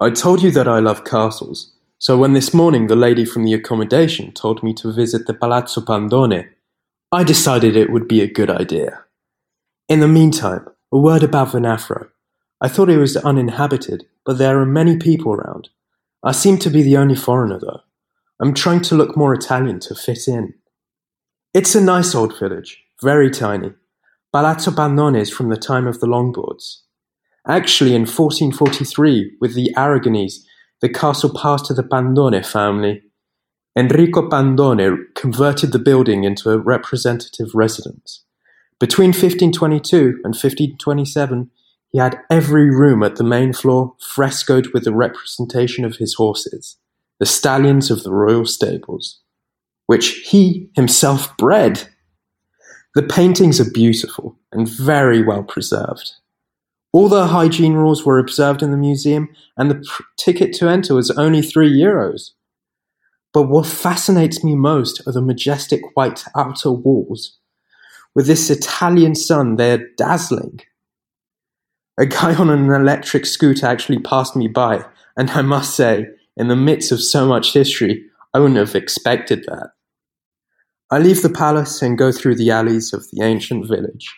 I told you that I love castles, so when this morning the lady from the accommodation told me to visit the Palazzo Pandone, I decided it would be a good idea. In the meantime, a word about Venafro. I thought it was uninhabited, but there are many people around. I seem to be the only foreigner, though. I'm trying to look more Italian to fit in. It's a nice old village, very tiny. Palazzo Pandone is from the time of the Longobards. Actually, in 1443, with the Aragonese, the castle passed to the Pandone family. Enrico Pandone converted the building into a representative residence. Between 1522 and 1527, he had every room at the main floor frescoed with the representation of his horses, the stallions of the royal stables, which he himself bred. The paintings are beautiful and very well preserved. All the hygiene rules were observed in the museum, and the ticket to enter was only three euros. But what fascinates me most are the majestic white outer walls. With this Italian sun, they are dazzling. A guy on an electric scooter actually passed me by, and I must say, in the midst of so much history, I wouldn't have expected that. I leave the palace and go through the alleys of the ancient village.